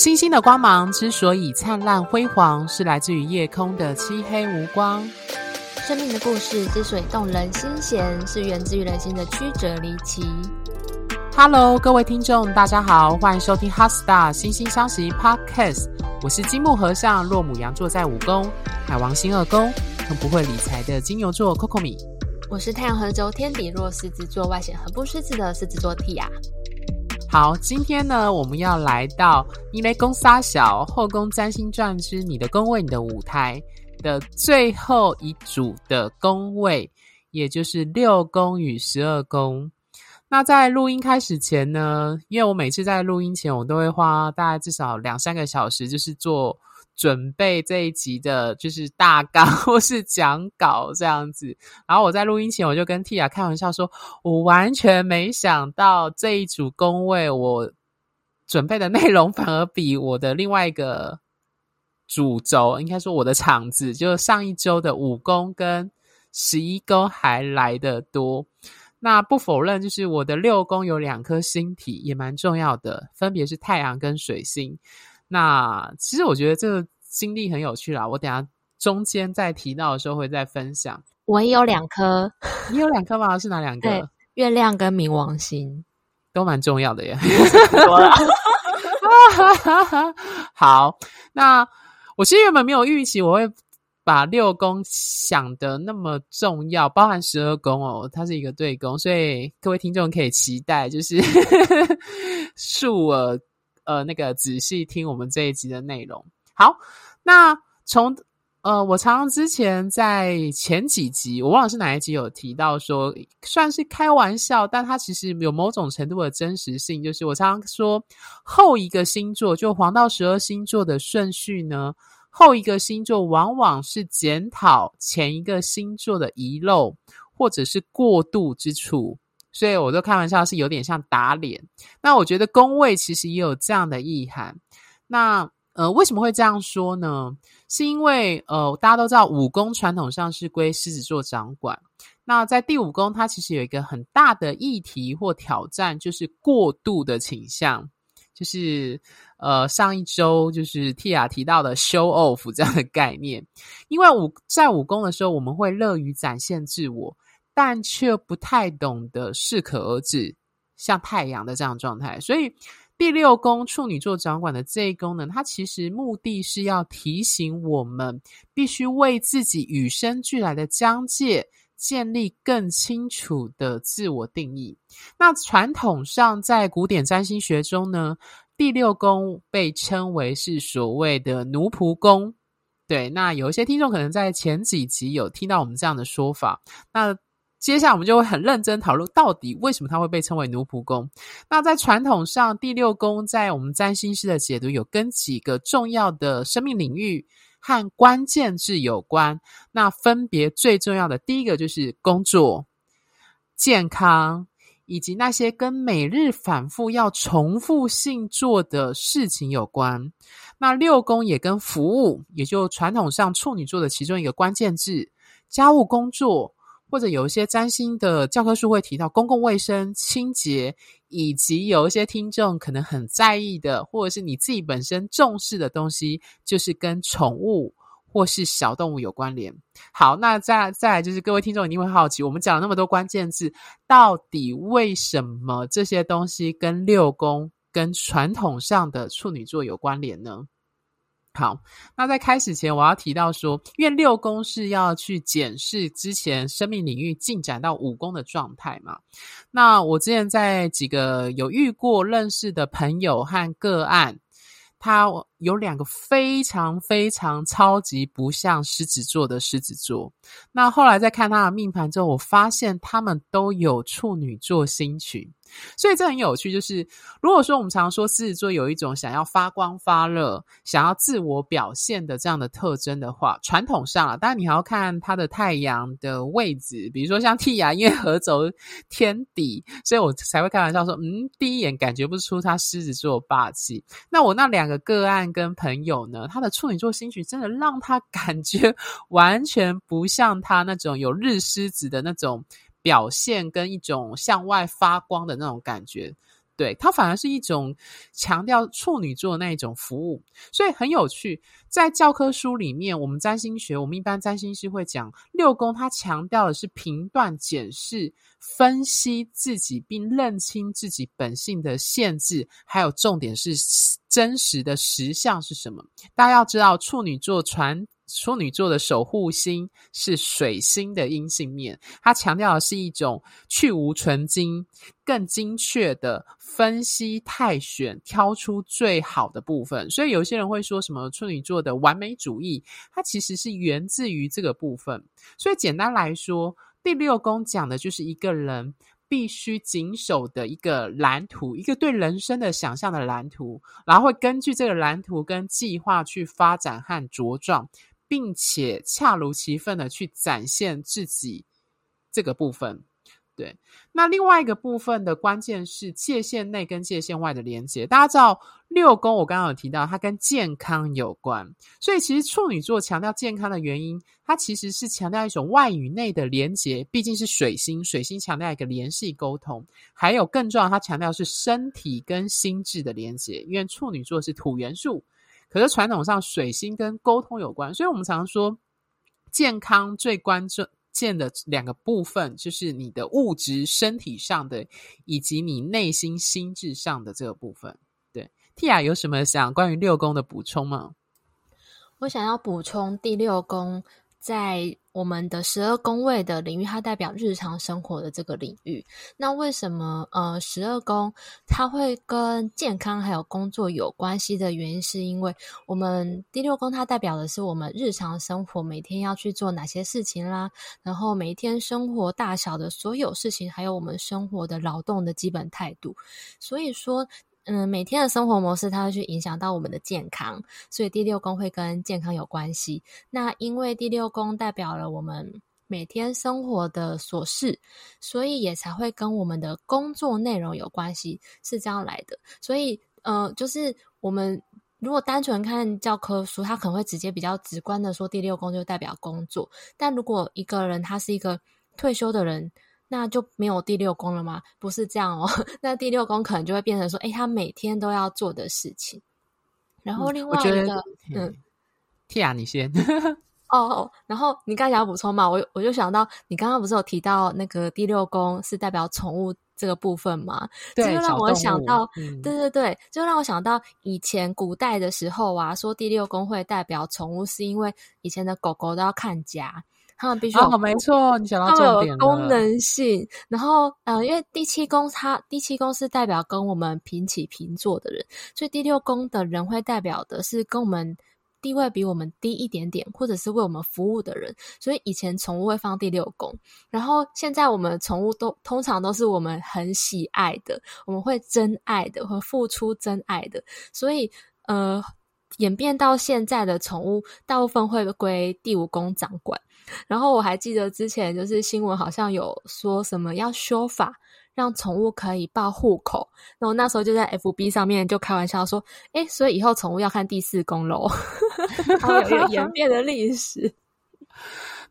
星星的光芒之所以灿烂辉煌，是来自于夜空的漆黑无光。生命的故事之所以动人心弦，是源自于人心的曲折离奇。Hello，各位听众，大家好，欢迎收听《Heart Star 星星相惜 Podcast》。我是金木和尚，落母羊座在五宫，海王星二宫，很不会理财的金牛座 Coco 米。我是太阳和轴天底落狮子座，外显很不狮子的狮子座 Tia。好，今天呢，我们要来到你雷宫三小后宫占星传之你的宫位，你的舞台的最后一组的宫位，也就是六宫与十二宫。那在录音开始前呢，因为我每次在录音前，我都会花大概至少两三个小时，就是做。准备这一集的就是大纲或是讲稿这样子，然后我在录音前我就跟 Tia 开玩笑说，我完全没想到这一组宫位我准备的内容反而比我的另外一个主轴，应该说我的场子，就上一周的五宫跟十一宫还来得多。那不否认，就是我的六宫有两颗星体也蛮重要的，分别是太阳跟水星。那其实我觉得这个经历很有趣啦，我等下中间再提到的时候会再分享。我也有两颗，你有两颗吗？是哪两个？月亮跟冥王星都蛮重要的耶。好，那我其实原本没有预期我会把六宫想的那么重要，包含十二宫哦，它是一个对宫，所以各位听众可以期待，就是数额。呃，那个仔细听我们这一集的内容。好，那从呃，我常常之前在前几集，我忘了是哪一集有提到说，算是开玩笑，但它其实有某种程度的真实性。就是我常常说，后一个星座就黄道十二星座的顺序呢，后一个星座往往是检讨前一个星座的遗漏或者是过渡之处。所以我都开玩笑，是有点像打脸。那我觉得宫位其实也有这样的意涵。那呃，为什么会这样说呢？是因为呃，大家都知道五宫传统上是归狮子座掌管。那在第五宫，它其实有一个很大的议题或挑战，就是过度的倾向，就是呃，上一周就是 Tia 提到的 show off 这样的概念。因为五在五宫的时候，我们会乐于展现自我。但却不太懂得适可而止，像太阳的这样状态。所以第六宫处女座掌管的这一宫呢，它其实目的是要提醒我们，必须为自己与生俱来的疆界建立更清楚的自我定义。那传统上在古典占星学中呢，第六宫被称为是所谓的奴仆宫。对，那有一些听众可能在前几集有听到我们这样的说法。那接下来我们就会很认真讨论，到底为什么它会被称为奴仆宫？那在传统上，第六宫在我们占星师的解读有跟几个重要的生命领域和关键字有关。那分别最重要的第一个就是工作、健康，以及那些跟每日反复要重复性做的事情有关。那六宫也跟服务，也就传统上处女座的其中一个关键字，家务工作。或者有一些占星的教科书会提到公共卫生、清洁，以及有一些听众可能很在意的，或者是你自己本身重视的东西，就是跟宠物或是小动物有关联。好，那再再来就是各位听众一定会好奇，我们讲了那么多关键字，到底为什么这些东西跟六宫、跟传统上的处女座有关联呢？好，那在开始前，我要提到说，因为六宫是要去检视之前生命领域进展到五宫的状态嘛。那我之前在几个有遇过认识的朋友和个案，他有两个非常非常超级不像狮子座的狮子座。那后来在看他的命盘之后，我发现他们都有处女座星群。所以这很有趣，就是如果说我们常说狮子座有一种想要发光发热、想要自我表现的这样的特征的话，传统上啊，当然你还要看他的太阳的位置，比如说像 T 牙因为合轴天底，所以我才会开玩笑说，嗯，第一眼感觉不出他狮子座霸气。那我那两个个案跟朋友呢，他的处女座星群真的让他感觉 完全不像他那种有日狮子的那种。表现跟一种向外发光的那种感觉，对，它反而是一种强调处女座那一种服务，所以很有趣。在教科书里面，我们占星学，我们一般占星师会讲六宫，它强调的是评断、检视、分析自己，并认清自己本性的限制，还有重点是真实的实相是什么。大家要知道，处女座传。处女座的守护星是水星的阴性面，它强调的是一种去芜存菁、更精确的分析、汰选、挑出最好的部分。所以有些人会说什么处女座的完美主义，它其实是源自于这个部分。所以简单来说，第六宫讲的就是一个人必须谨守的一个蓝图，一个对人生的想象的蓝图，然后会根据这个蓝图跟计划去发展和茁壮。并且恰如其分的去展现自己这个部分，对。那另外一个部分的关键是界限内跟界限外的连接。大家知道六宫，我刚刚有提到它跟健康有关，所以其实处女座强调健康的原因，它其实是强调一种外与内的连接。毕竟是水星，水星强调一个联系沟通，还有更重要，它强调是身体跟心智的连接。因为处女座是土元素。可是传统上，水星跟沟通有关，所以我们常常说健康最关键的两个部分，就是你的物质身体上的，以及你内心心智上的这个部分。对，Tia 有什么想关于六宫的补充吗？我想要补充第六宫。在我们的十二宫位的领域，它代表日常生活的这个领域。那为什么呃十二宫它会跟健康还有工作有关系的原因，是因为我们第六宫它代表的是我们日常生活每天要去做哪些事情啦，然后每一天生活大小的所有事情，还有我们生活的劳动的基本态度。所以说。嗯，每天的生活模式，它会去影响到我们的健康，所以第六宫会跟健康有关系。那因为第六宫代表了我们每天生活的琐事，所以也才会跟我们的工作内容有关系，是这样来的。所以，呃，就是我们如果单纯看教科书，它可能会直接比较直观的说第六宫就代表工作。但如果一个人他是一个退休的人，那就没有第六宫了吗？不是这样哦。那第六宫可能就会变成说，哎，他每天都要做的事情。然后另外一个，嗯，嗯，Tia，你先。哦，然后你刚才想要补充嘛？我我就想到，你刚刚不是有提到那个第六宫是代表宠物这个部分吗？对，这就让我想到，嗯、对对对，就让我想到以前古代的时候啊，说第六宫会代表宠物，是因为以前的狗狗都要看家。他们必须哦，没错，你想到重点了。功能性，然后呃，因为第七宫它第七宫是代表跟我们平起平坐的人，所以第六宫的人会代表的是跟我们地位比我们低一点点，或者是为我们服务的人。所以以前宠物会放第六宫，然后现在我们宠物都通常都是我们很喜爱的，我们会真爱的，会付出真爱的。所以呃，演变到现在的宠物，大部分会归第五宫掌管。然后我还记得之前就是新闻好像有说什么要修法，让宠物可以报户口。然后那时候就在 FB 上面就开玩笑说：“哎，所以以后宠物要看第四宫喽。”它有一个演变的历史。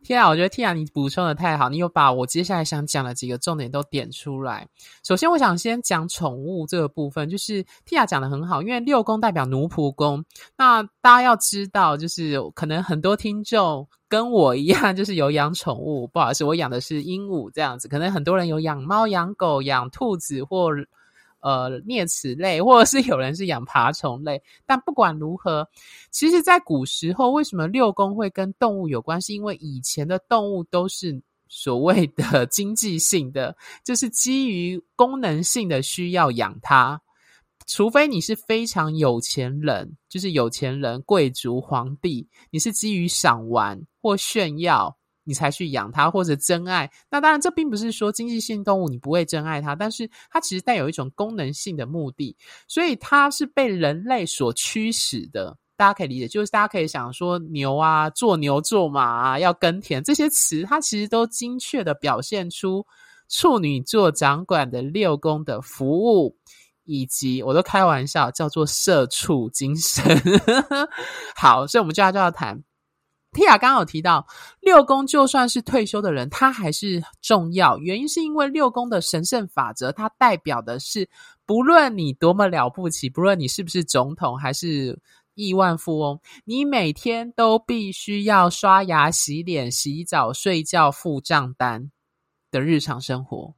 天啊，我觉得 Tia 你补充的太好，你有把我接下来想讲的几个重点都点出来。首先，我想先讲宠物这个部分，就是 Tia 讲的很好，因为六宫代表奴仆宫。那大家要知道，就是可能很多听众跟我一样，就是有养宠物。不好意思，我养的是鹦鹉这样子。可能很多人有养猫、养狗、养兔子或。呃，啮齿类，或者是有人是养爬虫类，但不管如何，其实，在古时候，为什么六宫会跟动物有关系？因为以前的动物都是所谓的经济性的，就是基于功能性的需要养它，除非你是非常有钱人，就是有钱人、贵族、皇帝，你是基于赏玩或炫耀。你才去养它或者珍爱，那当然这并不是说经济性动物你不会珍爱它，但是它其实带有一种功能性的目的，所以它是被人类所驱使的。大家可以理解，就是大家可以想说牛啊，做牛做马啊，要耕田这些词，它其实都精确的表现出处女座掌管的六宫的服务，以及我都开玩笑叫做社畜精神。好，所以我们接下来就要谈。Tia 刚刚有提到，六宫就算是退休的人，他还是重要。原因是因为六宫的神圣法则，它代表的是，不论你多么了不起，不论你是不是总统，还是亿万富翁，你每天都必须要刷牙、洗脸、洗澡、睡觉、付账单的日常生活。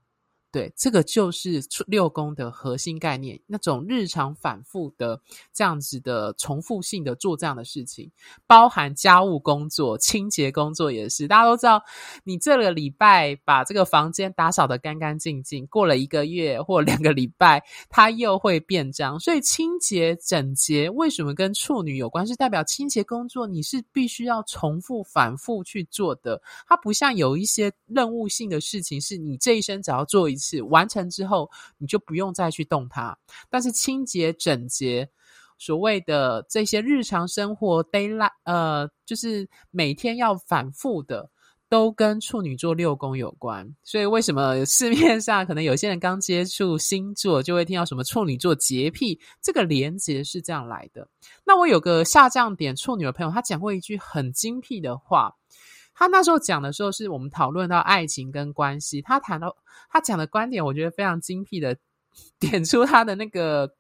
对，这个就是六宫的核心概念，那种日常反复的这样子的重复性的做这样的事情，包含家务工作、清洁工作也是。大家都知道，你这个礼拜把这个房间打扫得干干净净，过了一个月或两个礼拜，它又会变脏。所以清洁整洁为什么跟处女有关？是代表清洁工作你是必须要重复反复去做的，它不像有一些任务性的事情，是你这一生只要做一是完成之后，你就不用再去动它。但是清洁整洁，所谓的这些日常生活 daylight，呃，就是每天要反复的，都跟处女座六宫有关。所以为什么市面上可能有些人刚接触星座，就会听到什么处女座洁癖？这个连结是这样来的。那我有个下降点处女的朋友，他讲过一句很精辟的话。他那时候讲的时候，是我们讨论到爱情跟关系。他谈到他讲的观点，我觉得非常精辟的 点出他的那个。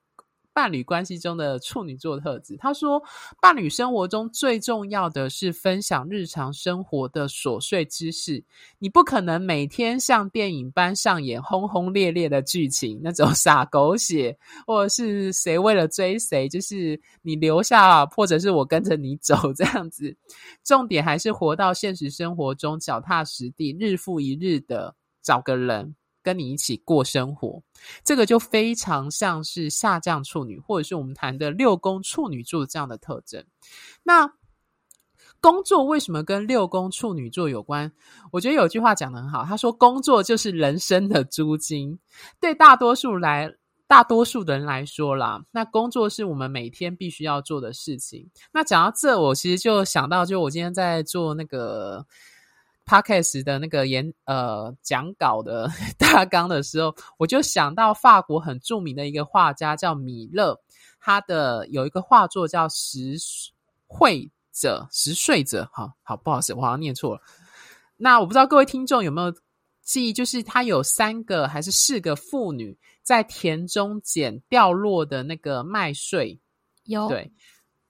伴侣关系中的处女座特质，他说，伴侣生活中最重要的是分享日常生活的琐碎知识。你不可能每天像电影般上演轰轰烈烈的剧情，那种 傻狗血，或者是谁为了追谁，就是你留下，或者是我跟着你走这样子。重点还是活到现实生活中，脚踏实地，日复一日的找个人。跟你一起过生活，这个就非常像是下降处女，或者是我们谈的六宫处女座这样的特征。那工作为什么跟六宫处女座有关？我觉得有句话讲得很好，他说：“工作就是人生的租金。”对大多数来，大多数的人来说啦，那工作是我们每天必须要做的事情。那讲到这，我其实就想到，就我今天在做那个。Podcast 的那个演呃讲稿的 大纲的时候，我就想到法国很著名的一个画家叫米勒，他的有一个画作叫《拾绘者》，拾穗者，哈好不好意思，我好像念错了。那我不知道各位听众有没有记忆，就是他有三个还是四个妇女在田中捡掉落的那个麦穗，有对。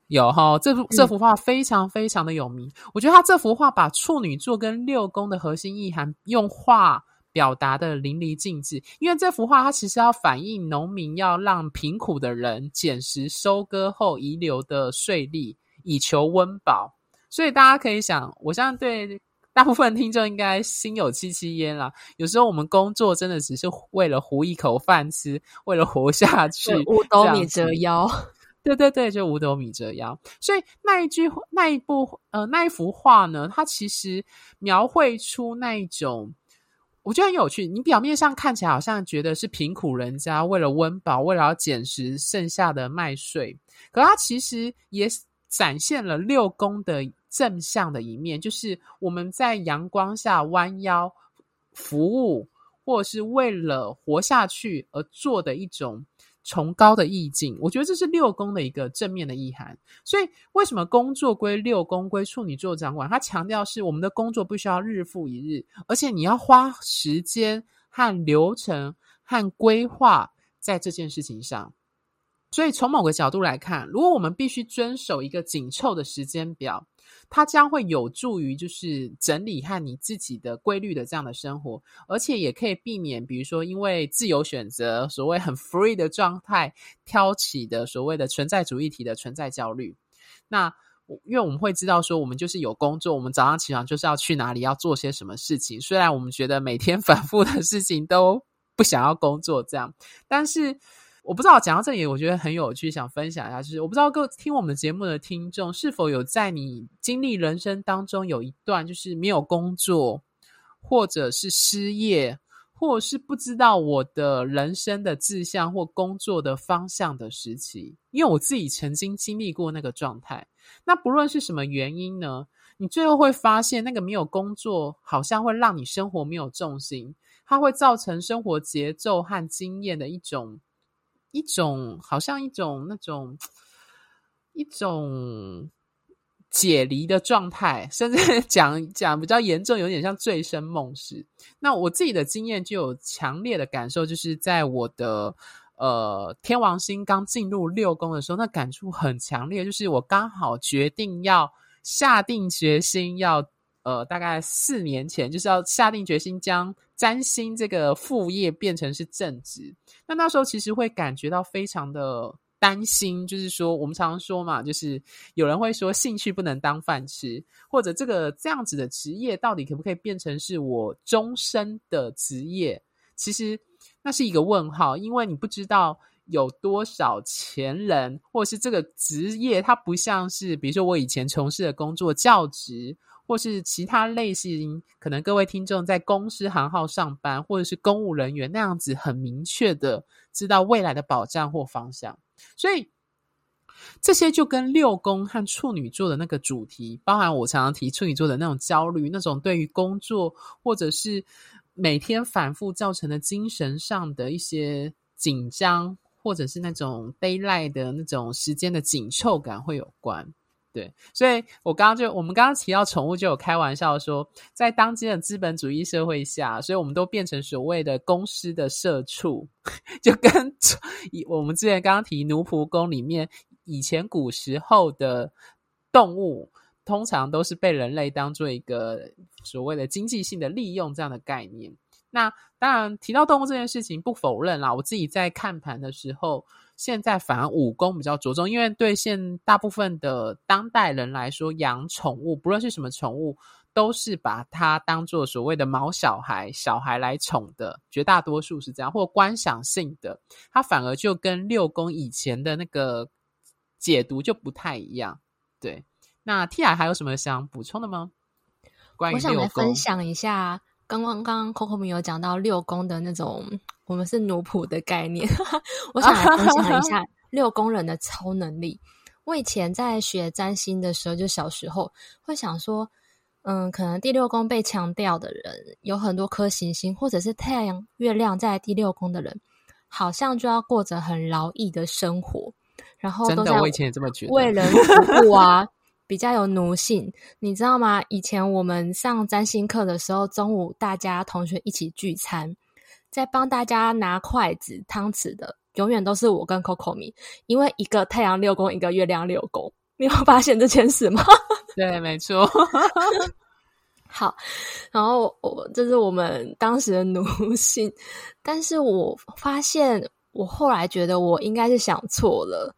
有哈，这幅这幅画非常非常的有名。嗯、我觉得他这幅画把处女座跟六宫的核心意涵用画表达的淋漓尽致。因为这幅画它其实要反映农民要让贫苦的人捡拾收割后遗留的税粒，以求温饱。所以大家可以想，我相信对大部分听众应该心有戚戚焉啦。有时候我们工作真的只是为了糊一口饭吃，为了活下去，五斗米折腰。对对对，就五斗米折腰。所以那一句、那一部、呃，那一幅画呢，它其实描绘出那一种，我觉得很有趣。你表面上看起来好像觉得是贫苦人家为了温饱，为了要捡拾剩下的麦穗，可它其实也展现了六宫的正向的一面，就是我们在阳光下弯腰服务，或者是为了活下去而做的一种。崇高的意境，我觉得这是六宫的一个正面的意涵。所以，为什么工作归六宫归处女座掌管？他强调是我们的工作不需要日复一日，而且你要花时间和流程和规划在这件事情上。所以，从某个角度来看，如果我们必须遵守一个紧凑的时间表。它将会有助于，就是整理和你自己的规律的这样的生活，而且也可以避免，比如说因为自由选择，所谓很 free 的状态挑起的所谓的存在主义体的存在焦虑。那因为我们会知道说，我们就是有工作，我们早上起床就是要去哪里，要做些什么事情。虽然我们觉得每天 反复的事情都不想要工作这样，但是。我不知道讲到这里，我觉得很有趣，想分享一下。就是我不知道各听我们节目的听众是否有在你经历人生当中有一段就是没有工作，或者是失业，或者是不知道我的人生的志向或工作的方向的时期。因为我自己曾经经历过那个状态。那不论是什么原因呢，你最后会发现，那个没有工作好像会让你生活没有重心，它会造成生活节奏和经验的一种。一种好像一种那种一种解离的状态，甚至 讲讲比较严重，有点像醉生梦死。那我自己的经验就有强烈的感受，就是在我的呃天王星刚进入六宫的时候，那感触很强烈，就是我刚好决定要下定决心要呃大概四年前，就是要下定决心将占星这个副业变成是正职。那那时候其实会感觉到非常的。担心就是说，我们常常说嘛，就是有人会说兴趣不能当饭吃，或者这个这样子的职业到底可不可以变成是我终身的职业？其实那是一个问号，因为你不知道有多少前人，或者是这个职业它不像是，比如说我以前从事的工作教职，或是其他类型，可能各位听众在公司行号上班，或者是公务人员那样子很明确的知道未来的保障或方向。所以这些就跟六宫和处女座的那个主题，包含我常常提处女座的那种焦虑，那种对于工作或者是每天反复造成的精神上的一些紧张，或者是那种被赖的那种时间的紧凑感会有关。对，所以我刚刚就我们刚刚提到宠物，就有开玩笑说，在当今的资本主义社会下，所以我们都变成所谓的公司的社畜，就跟以我们之前刚刚提奴仆宫里面，以前古时候的动物，通常都是被人类当做一个所谓的经济性的利用这样的概念。那当然提到动物这件事情，不否认啦，我自己在看盘的时候。现在反而武功比较着重，因为对现大部分的当代人来说，养宠物不论是什么宠物，都是把它当做所谓的毛小孩、小孩来宠的，绝大多数是这样，或观赏性的，它反而就跟六宫以前的那个解读就不太一样。对，那 Tia 还有什么想补充的吗？关于我想来分享一下。刚刚刚 Coco 米有讲到六宫的那种，我们是奴仆的概念。我想来分享一下六宫人的超能力。我以前在学占星的时候，就小时候会想说，嗯，可能第六宫被强调的人有很多颗行星，或者是太阳、月亮在第六宫的人，好像就要过着很劳逸的生活，然后都在真的，我以前也这么觉得，为人服务啊。比较有奴性，你知道吗？以前我们上占星课的时候，中午大家同学一起聚餐，在帮大家拿筷子、汤匙的，永远都是我跟 Coco 米，因为一个太阳六宫，一个月亮六宫。你有发现这件事吗？对，没错。好，然后我这是我们当时的奴性，但是我发现我后来觉得我应该是想错了，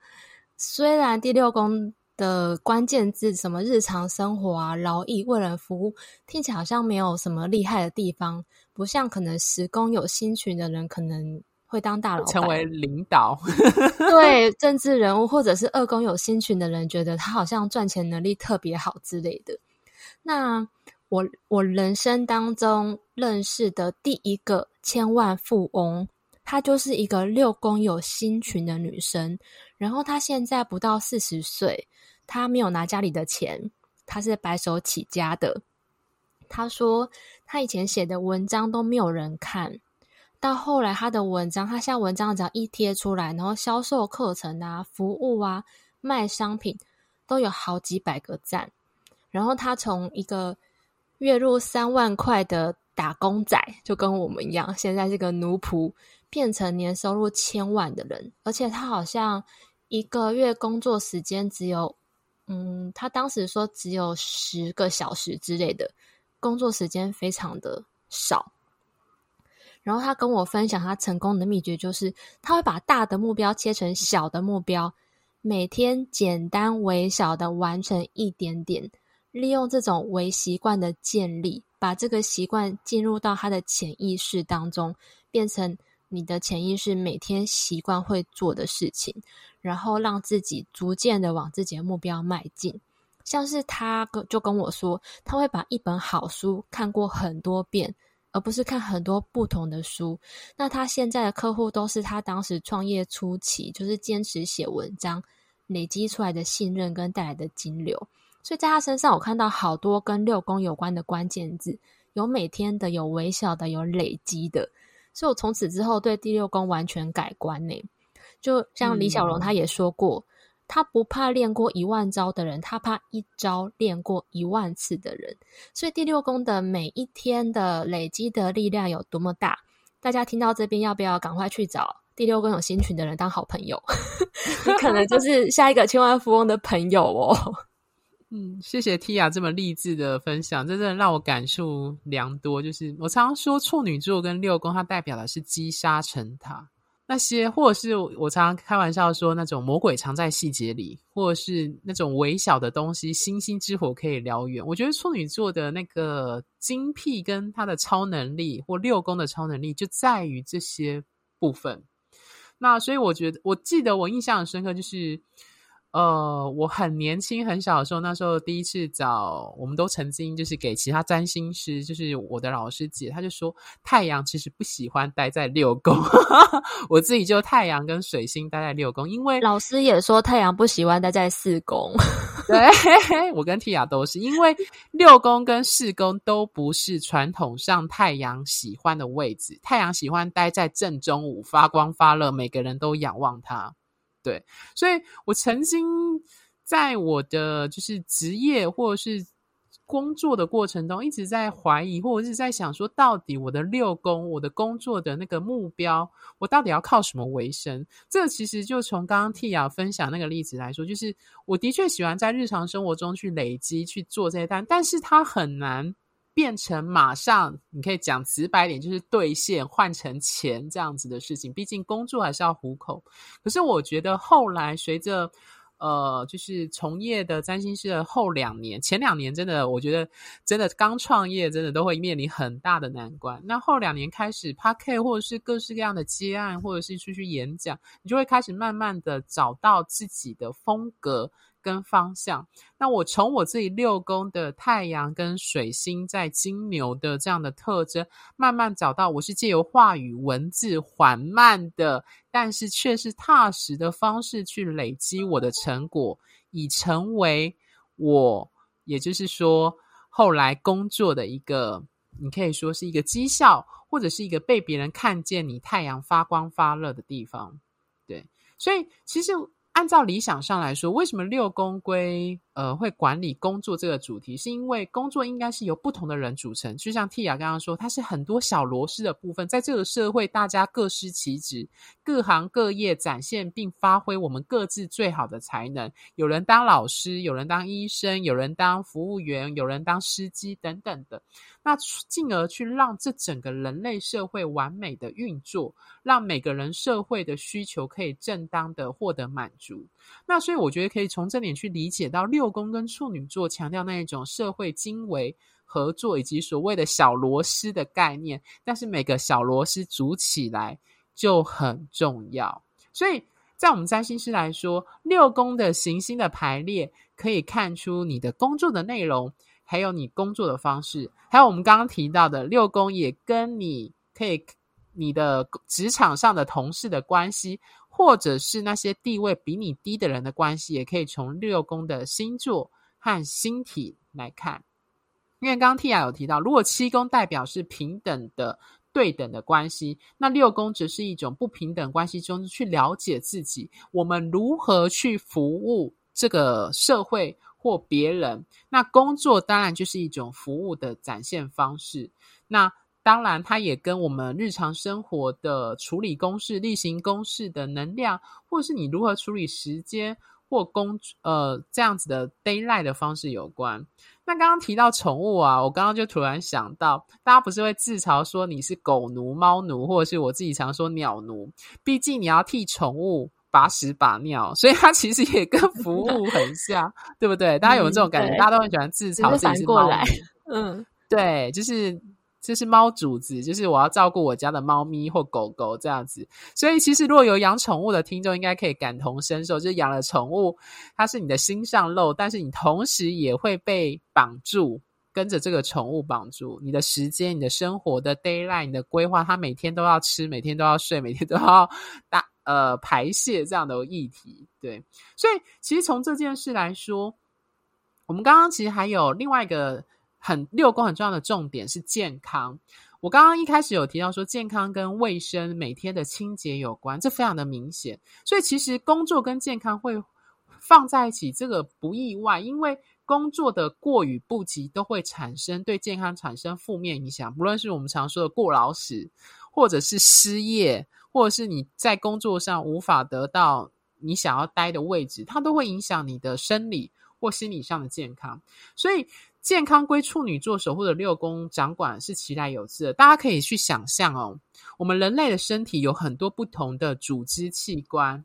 虽然第六宫。的关键字什么日常生活啊，劳役为人服务，听起来好像没有什么厉害的地方，不像可能十宫有星群的人可能会当大老板，成为领导，对 政治人物，或者是二宫有星群的人觉得他好像赚钱能力特别好之类的。那我我人生当中认识的第一个千万富翁，她就是一个六宫有星群的女生，然后她现在不到四十岁。她没有拿家里的钱，她是白手起家的。他说他以前写的文章都没有人看，到后来他的文章，他现在文章只要一贴出来，然后销售课程啊、服务啊、卖商品，都有好几百个赞。然后他从一个月入三万块的打工仔，就跟我们一样，现在是个奴仆，变成年收入千万的人，而且他好像一个月工作时间只有。嗯，他当时说只有十个小时之类的工作时间，非常的少。然后他跟我分享他成功的秘诀，就是他会把大的目标切成小的目标，每天简单微小的完成一点点，利用这种微习惯的建立，把这个习惯进入到他的潜意识当中，变成你的潜意识每天习惯会做的事情。然后让自己逐渐的往自己的目标迈进，像是他跟就跟我说，他会把一本好书看过很多遍，而不是看很多不同的书。那他现在的客户都是他当时创业初期，就是坚持写文章累积出来的信任跟带来的金流。所以在他身上，我看到好多跟六宫有关的关键字，有每天的，有微小的，有累积的。所以我从此之后对第六宫完全改观呢。就像李小龙他也说过，他不怕练过一万招的人，他怕一招练过一万次的人。所以第六宫的每一天的累积的力量有多么大？大家听到这边，要不要赶快去找第六宫有新群的人当好朋友？你可能就是 下一个千万富翁的朋友哦。嗯，谢谢 Tia 这么励志的分享，真的让我感触良多。就是我常常说，处女座跟六宫，它代表的是积沙成塔。那些，或者是我常常开玩笑说，那种魔鬼藏在细节里，或者是那种微小的东西，星星之火可以燎原。我觉得处女座的那个精辟跟他的超能力，或六宫的超能力，就在于这些部分。那所以我觉得，我记得我印象很深刻，就是。呃，我很年轻很小的时候，那时候第一次找，我们都曾经就是给其他占星师，就是我的老师姐，他就说太阳其实不喜欢待在六宫，我自己就太阳跟水星待在六宫，因为老师也说太阳不喜欢待在四宫，对，我跟 Tia 都是，因为六宫跟四宫都不是传统上太阳喜欢的位置，太阳喜欢待在正中午，发光发热，每个人都仰望它。对，所以我曾经在我的就是职业或者是工作的过程中，一直在怀疑，或者是在想说，到底我的六宫，我的工作的那个目标，我到底要靠什么为生？这其实就从刚刚 Tia 分享那个例子来说，就是我的确喜欢在日常生活中去累积去做这些单，但是它很难。变成马上，你可以讲直白点，就是兑现换成钱这样子的事情。毕竟工作还是要糊口。可是我觉得后来随着呃，就是从业的占星师的后两年，前两年真的，我觉得真的刚创业，真的都会面临很大的难关。那后两年开始 Podcast 或者是各式各样的接案，或者是出去演讲，你就会开始慢慢的找到自己的风格。跟方向，那我从我自己六宫的太阳跟水星在金牛的这样的特征，慢慢找到我是借由话语文字缓慢的，但是却是踏实的方式去累积我的成果，以成为我，也就是说后来工作的一个，你可以说是一个绩效，或者是一个被别人看见你太阳发光发热的地方。对，所以其实。按照理想上来说，为什么六宫归呃会管理工作这个主题？是因为工作应该是由不同的人组成，就像 Tia 刚刚说，它是很多小螺丝的部分，在这个社会，大家各司其职，各行各业展现并发挥我们各自最好的才能。有人当老师，有人当医生，有人当服务员，有人当司机等等的。那进而去让这整个人类社会完美的运作，让每个人社会的需求可以正当的获得满足。那所以我觉得可以从这点去理解到六六宫跟处女座强调那一种社会经纬合作以及所谓的小螺丝的概念。但是每个小螺丝组起来就很重要。所以在我们占星师来说，六宫的行星的排列可以看出你的工作的内容。还有你工作的方式，还有我们刚刚提到的六宫，也跟你可以你的职场上的同事的关系，或者是那些地位比你低的人的关系，也可以从六宫的星座和星体来看。因为刚刚 Tia 有提到，如果七宫代表是平等的、对等的关系，那六宫则是一种不平等关系中去了解自己，我们如何去服务这个社会。或别人，那工作当然就是一种服务的展现方式。那当然，它也跟我们日常生活的处理公式、例行公事的能量，或者是你如何处理时间或工呃这样子的 daylight 的方式有关。那刚刚提到宠物啊，我刚刚就突然想到，大家不是会自嘲说你是狗奴、猫奴，或者是我自己常说鸟奴。毕竟你要替宠物。把屎把尿，所以它其实也跟服务很像，对不对？大家有这种感觉？嗯、大家都很喜欢自嘲自己是猫。嗯，对，就是就是猫主子，就是我要照顾我家的猫咪或狗狗这样子。所以其实如果有养宠物的听众，应该可以感同身受，就是养了宠物，它是你的心上肉，但是你同时也会被绑住，跟着这个宠物绑住你的时间、你的生活的 daylight、你的规划，它每天都要吃，每天都要睡，每天都要打。呃，排泄这样的议题，对，所以其实从这件事来说，我们刚刚其实还有另外一个很六宫很重要的重点是健康。我刚刚一开始有提到说，健康跟卫生、每天的清洁有关，这非常的明显。所以其实工作跟健康会放在一起，这个不意外，因为工作的过与不及都会产生对健康产生负面影响，不论是我们常说的过劳死，或者是失业，或者是你在工作上无法得到你想要待的位置，它都会影响你的生理或心理上的健康。所以，健康归处女座守护的六宫掌管是其来有自的。大家可以去想象哦，我们人类的身体有很多不同的组织器官。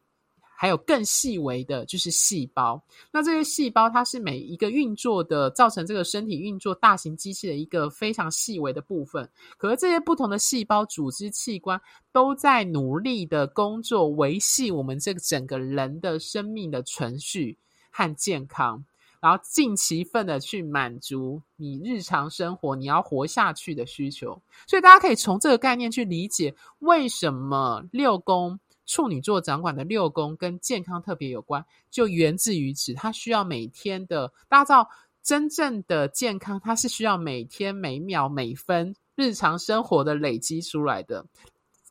还有更细微的，就是细胞。那这些细胞，它是每一个运作的，造成这个身体运作大型机器的一个非常细微的部分。可是这些不同的细胞、组织、器官，都在努力的工作，维系我们这个整个人的生命的存续和健康，然后尽其份的去满足你日常生活你要活下去的需求。所以大家可以从这个概念去理解，为什么六宫。处女座掌管的六宫跟健康特别有关，就源自于此。它需要每天的，大家知道，真正的健康，它是需要每天每秒每分日常生活的累积出来的。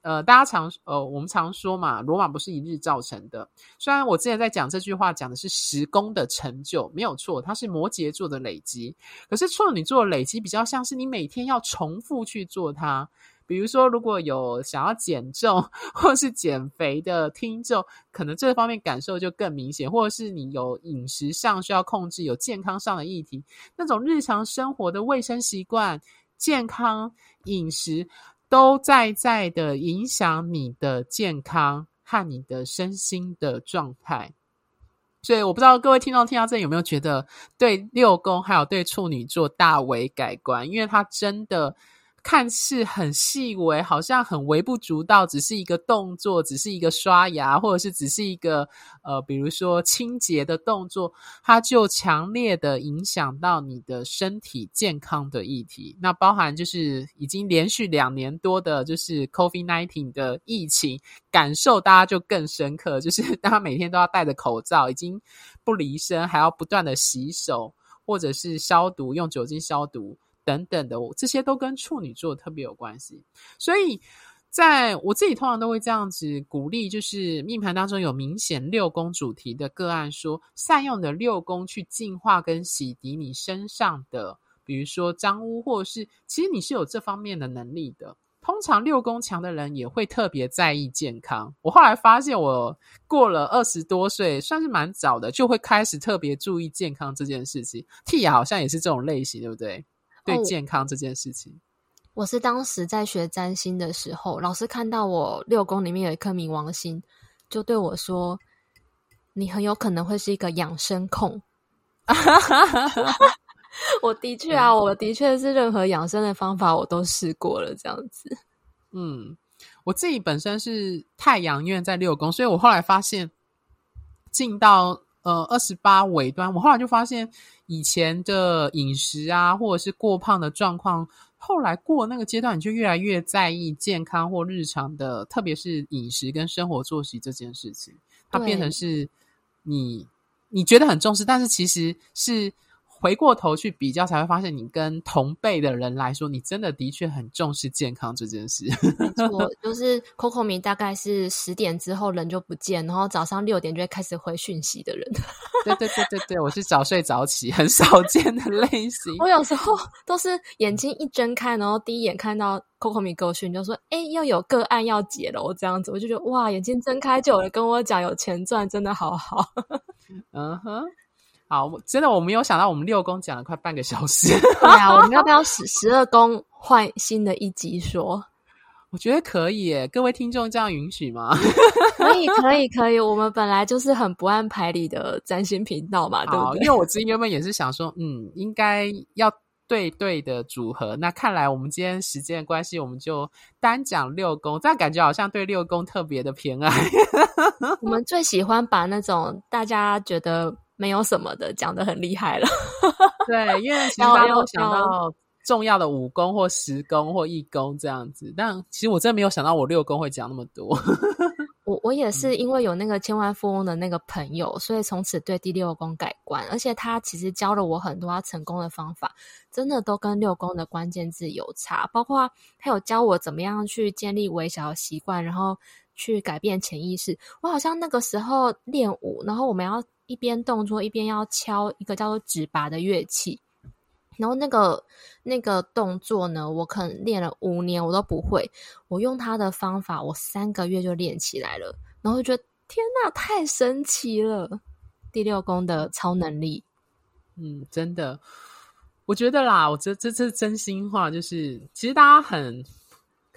呃，大家常呃，我们常说嘛，罗马不是一日造成的。虽然我之前在讲这句话，讲的是时工的成就，没有错，它是摩羯座的累积。可是处女座累积比较像是你每天要重复去做它。比如说，如果有想要减重或是减肥的听众，可能这方面感受就更明显；或者是你有饮食上需要控制、有健康上的议题，那种日常生活的卫生习惯、健康饮食，都在在的影响你的健康和你的身心的状态。所以，我不知道各位听众听到这有没有觉得对六宫还有对处女座大为改观，因为它真的。看似很细微，好像很微不足道，只是一个动作，只是一个刷牙，或者是只是一个呃，比如说清洁的动作，它就强烈的影响到你的身体健康的议题。那包含就是已经连续两年多的，就是 COVID-19 的疫情，感受大家就更深刻，就是大家每天都要戴着口罩，已经不离身，还要不断的洗手，或者是消毒，用酒精消毒。等等的，这些都跟处女座特别有关系，所以在我自己通常都会这样子鼓励，就是命盘当中有明显六宫主题的个案说，善用的六宫去净化跟洗涤你身上的，比如说脏污，或者是其实你是有这方面的能力的。通常六宫强的人也会特别在意健康。我后来发现，我过了二十多岁，算是蛮早的，就会开始特别注意健康这件事情。Tia 好像也是这种类型，对不对？对健康这件事情，哦，我是当时在学占星的时候，老师看到我六宫里面有一颗冥王星，就对我说：“你很有可能会是一个养生控。”我的确啊，我的确是任何养生的方法我都试过了，这样子。嗯，我自己本身是太阳院在六宫，所以我后来发现进到。呃，二十八尾端，我后来就发现以前的饮食啊，或者是过胖的状况，后来过那个阶段，你就越来越在意健康或日常的，特别是饮食跟生活作息这件事情，它变成是你你觉得很重视，但是其实是。回过头去比较，才会发现你跟同辈的人来说，你真的的确很重视健康这件事。没错，就是 Coco 米大概是十点之后人就不见，然后早上六点就会开始回讯息的人。对对对对对，我是早睡早起，很少见的类型。我有时候都是眼睛一睁开，然后第一眼看到 Coco 米给我讯，就说：“哎，又有个案要解了。”我这样子，我就觉得哇，眼睛睁开就有人跟我讲有钱赚，真的好好。嗯哼。好，真的我没有想到，我们六宫讲了快半个小时。对啊，我们要不要十十二宫换新的一集说？我觉得可以耶，各位听众这样允许吗？可以，可以，可以。我们本来就是很不按牌理的占星频道嘛，对不对？因为我之前原本也是想说，嗯，应该要对对的组合。那看来我们今天时间的关系，我们就单讲六宫，这样感觉好像对六宫特别的偏爱。我们最喜欢把那种大家觉得。没有什么的，讲的很厉害了。对，因为其实大家都想到重要的五宫或十宫或一宫这样子，但其实我真的没有想到我六宫会讲那么多。我我也是因为有那个千万富翁的那个朋友，所以从此对第六宫改观，而且他其实教了我很多他成功的方法，真的都跟六宫的关键字有差，包括他有教我怎么样去建立微小的习惯，然后。去改变潜意识。我好像那个时候练舞，然后我们要一边动作一边要敲一个叫做指拔的乐器，然后那个那个动作呢，我可能练了五年我都不会。我用他的方法，我三个月就练起来了，然后觉得天哪，太神奇了！第六宫的超能力，嗯，真的。我觉得啦，我这这这是真心话，就是其实大家很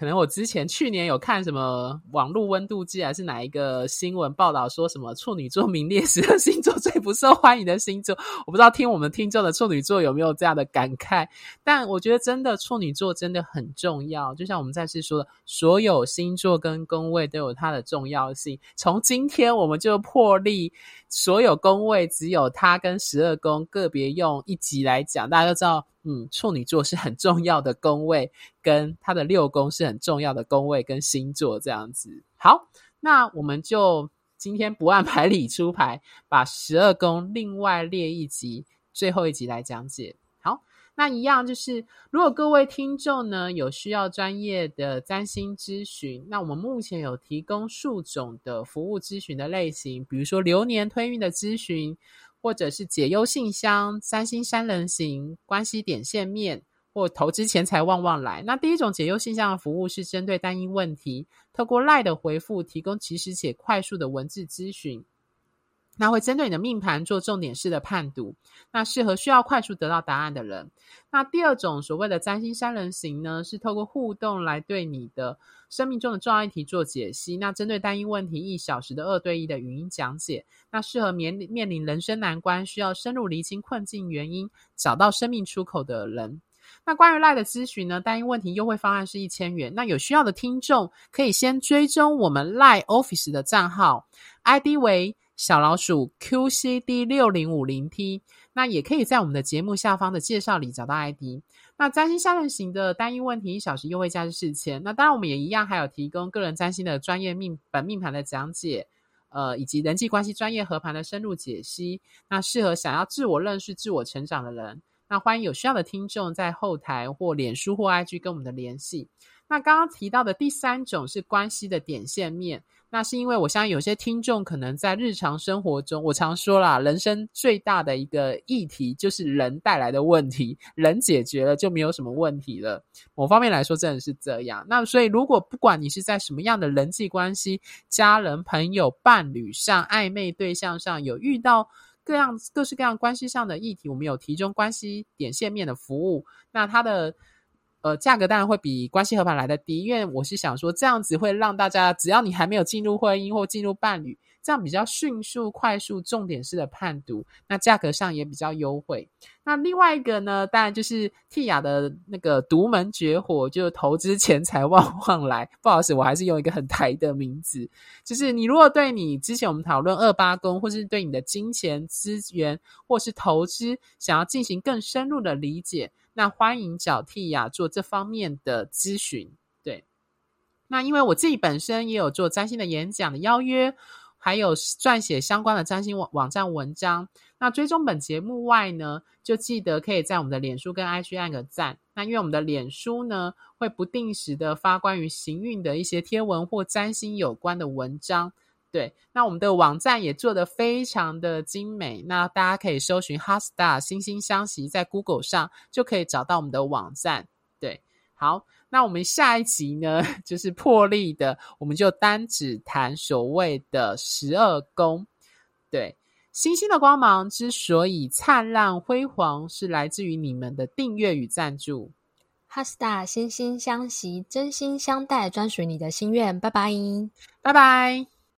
可能，我之前去年有看什么网络温度计，还是哪一个新闻报道说什么处女座名列十二星座最不受欢迎的星座，我不知道听我们听众的处女座有没有这样的感慨，但我觉得真的处女座真的很重要，就像我们再次说的，所有星座跟宫位都有它的重要性。从今天我们就破例。所有宫位只有它跟十二宫个别用一集来讲，大家都知道，嗯，处女座是很重要的宫位，跟它的六宫是很重要的宫位跟星座这样子。好，那我们就今天不按牌理出牌，把十二宫另外列一集，最后一集来讲解。那一样就是，如果各位听众呢有需要专业的占星咨询，那我们目前有提供数种的服务咨询的类型，比如说流年推运的咨询，或者是解忧信箱、三星三人行、关系点线面，或投资钱财旺旺来。那第一种解忧信箱的服务是针对单一问题，透过 LINE 的回复提供及时且快速的文字咨询。那会针对你的命盘做重点式的判读，那适合需要快速得到答案的人。那第二种所谓的占星三人行呢，是透过互动来对你的生命中的重要议题做解析。那针对单一问题一小时的二对一的语音讲解，那适合面面临人生难关，需要深入厘清困境原因，找到生命出口的人。那关于 LINE 的咨询呢，单一问题优惠方案是一千元。那有需要的听众可以先追踪我们 LINE Office 的账号，ID 为。小老鼠 QCD 六零五零 T，那也可以在我们的节目下方的介绍里找到 ID。那占星三人行的单一问题一小时优惠价是四千。那当然我们也一样，还有提供个人占星的专业命本命盘的讲解，呃，以及人际关系专业合盘的深入解析。那适合想要自我认识、自我成长的人。那欢迎有需要的听众在后台或脸书或 IG 跟我们的联系。那刚刚提到的第三种是关系的点线面。那是因为我相信有些听众可能在日常生活中，我常说啦，人生最大的一个议题就是人带来的问题，人解决了就没有什么问题了。某方面来说，真的是这样。那所以，如果不管你是在什么样的人际关系、家人、朋友、伴侣上、暧昧对象上有遇到各样各式各样关系上的议题，我们有提供关系点线面的服务。那它的。呃，价格当然会比关系合盘来得低，因为我是想说，这样子会让大家，只要你还没有进入婚姻或进入伴侣，这样比较迅速、快速、重点式的判读，那价格上也比较优惠。那另外一个呢，当然就是 Tia 的那个独门绝活，就是投资钱财旺旺来。不好意思，我还是用一个很台的名字，就是你如果对你之前我们讨论二八宫，或是对你的金钱资源或是投资想要进行更深入的理解。那欢迎找 Tia 做这方面的咨询，对。那因为我自己本身也有做占星的演讲的邀约，还有撰写相关的占星网网站文章。那追踪本节目外呢，就记得可以在我们的脸书跟 IG 按个赞。那因为我们的脸书呢，会不定时的发关于行运的一些贴文或占星有关的文章。对，那我们的网站也做得非常的精美，那大家可以搜寻 HeartStar 心星相惜，在 Google 上就可以找到我们的网站。对，好，那我们下一集呢，就是破例的，我们就单只谈所谓的十二宫。对，星星的光芒之所以灿烂辉煌，是来自于你们的订阅与赞助。HeartStar 心星相惜，真心相待，专属你的心愿。拜拜，拜拜。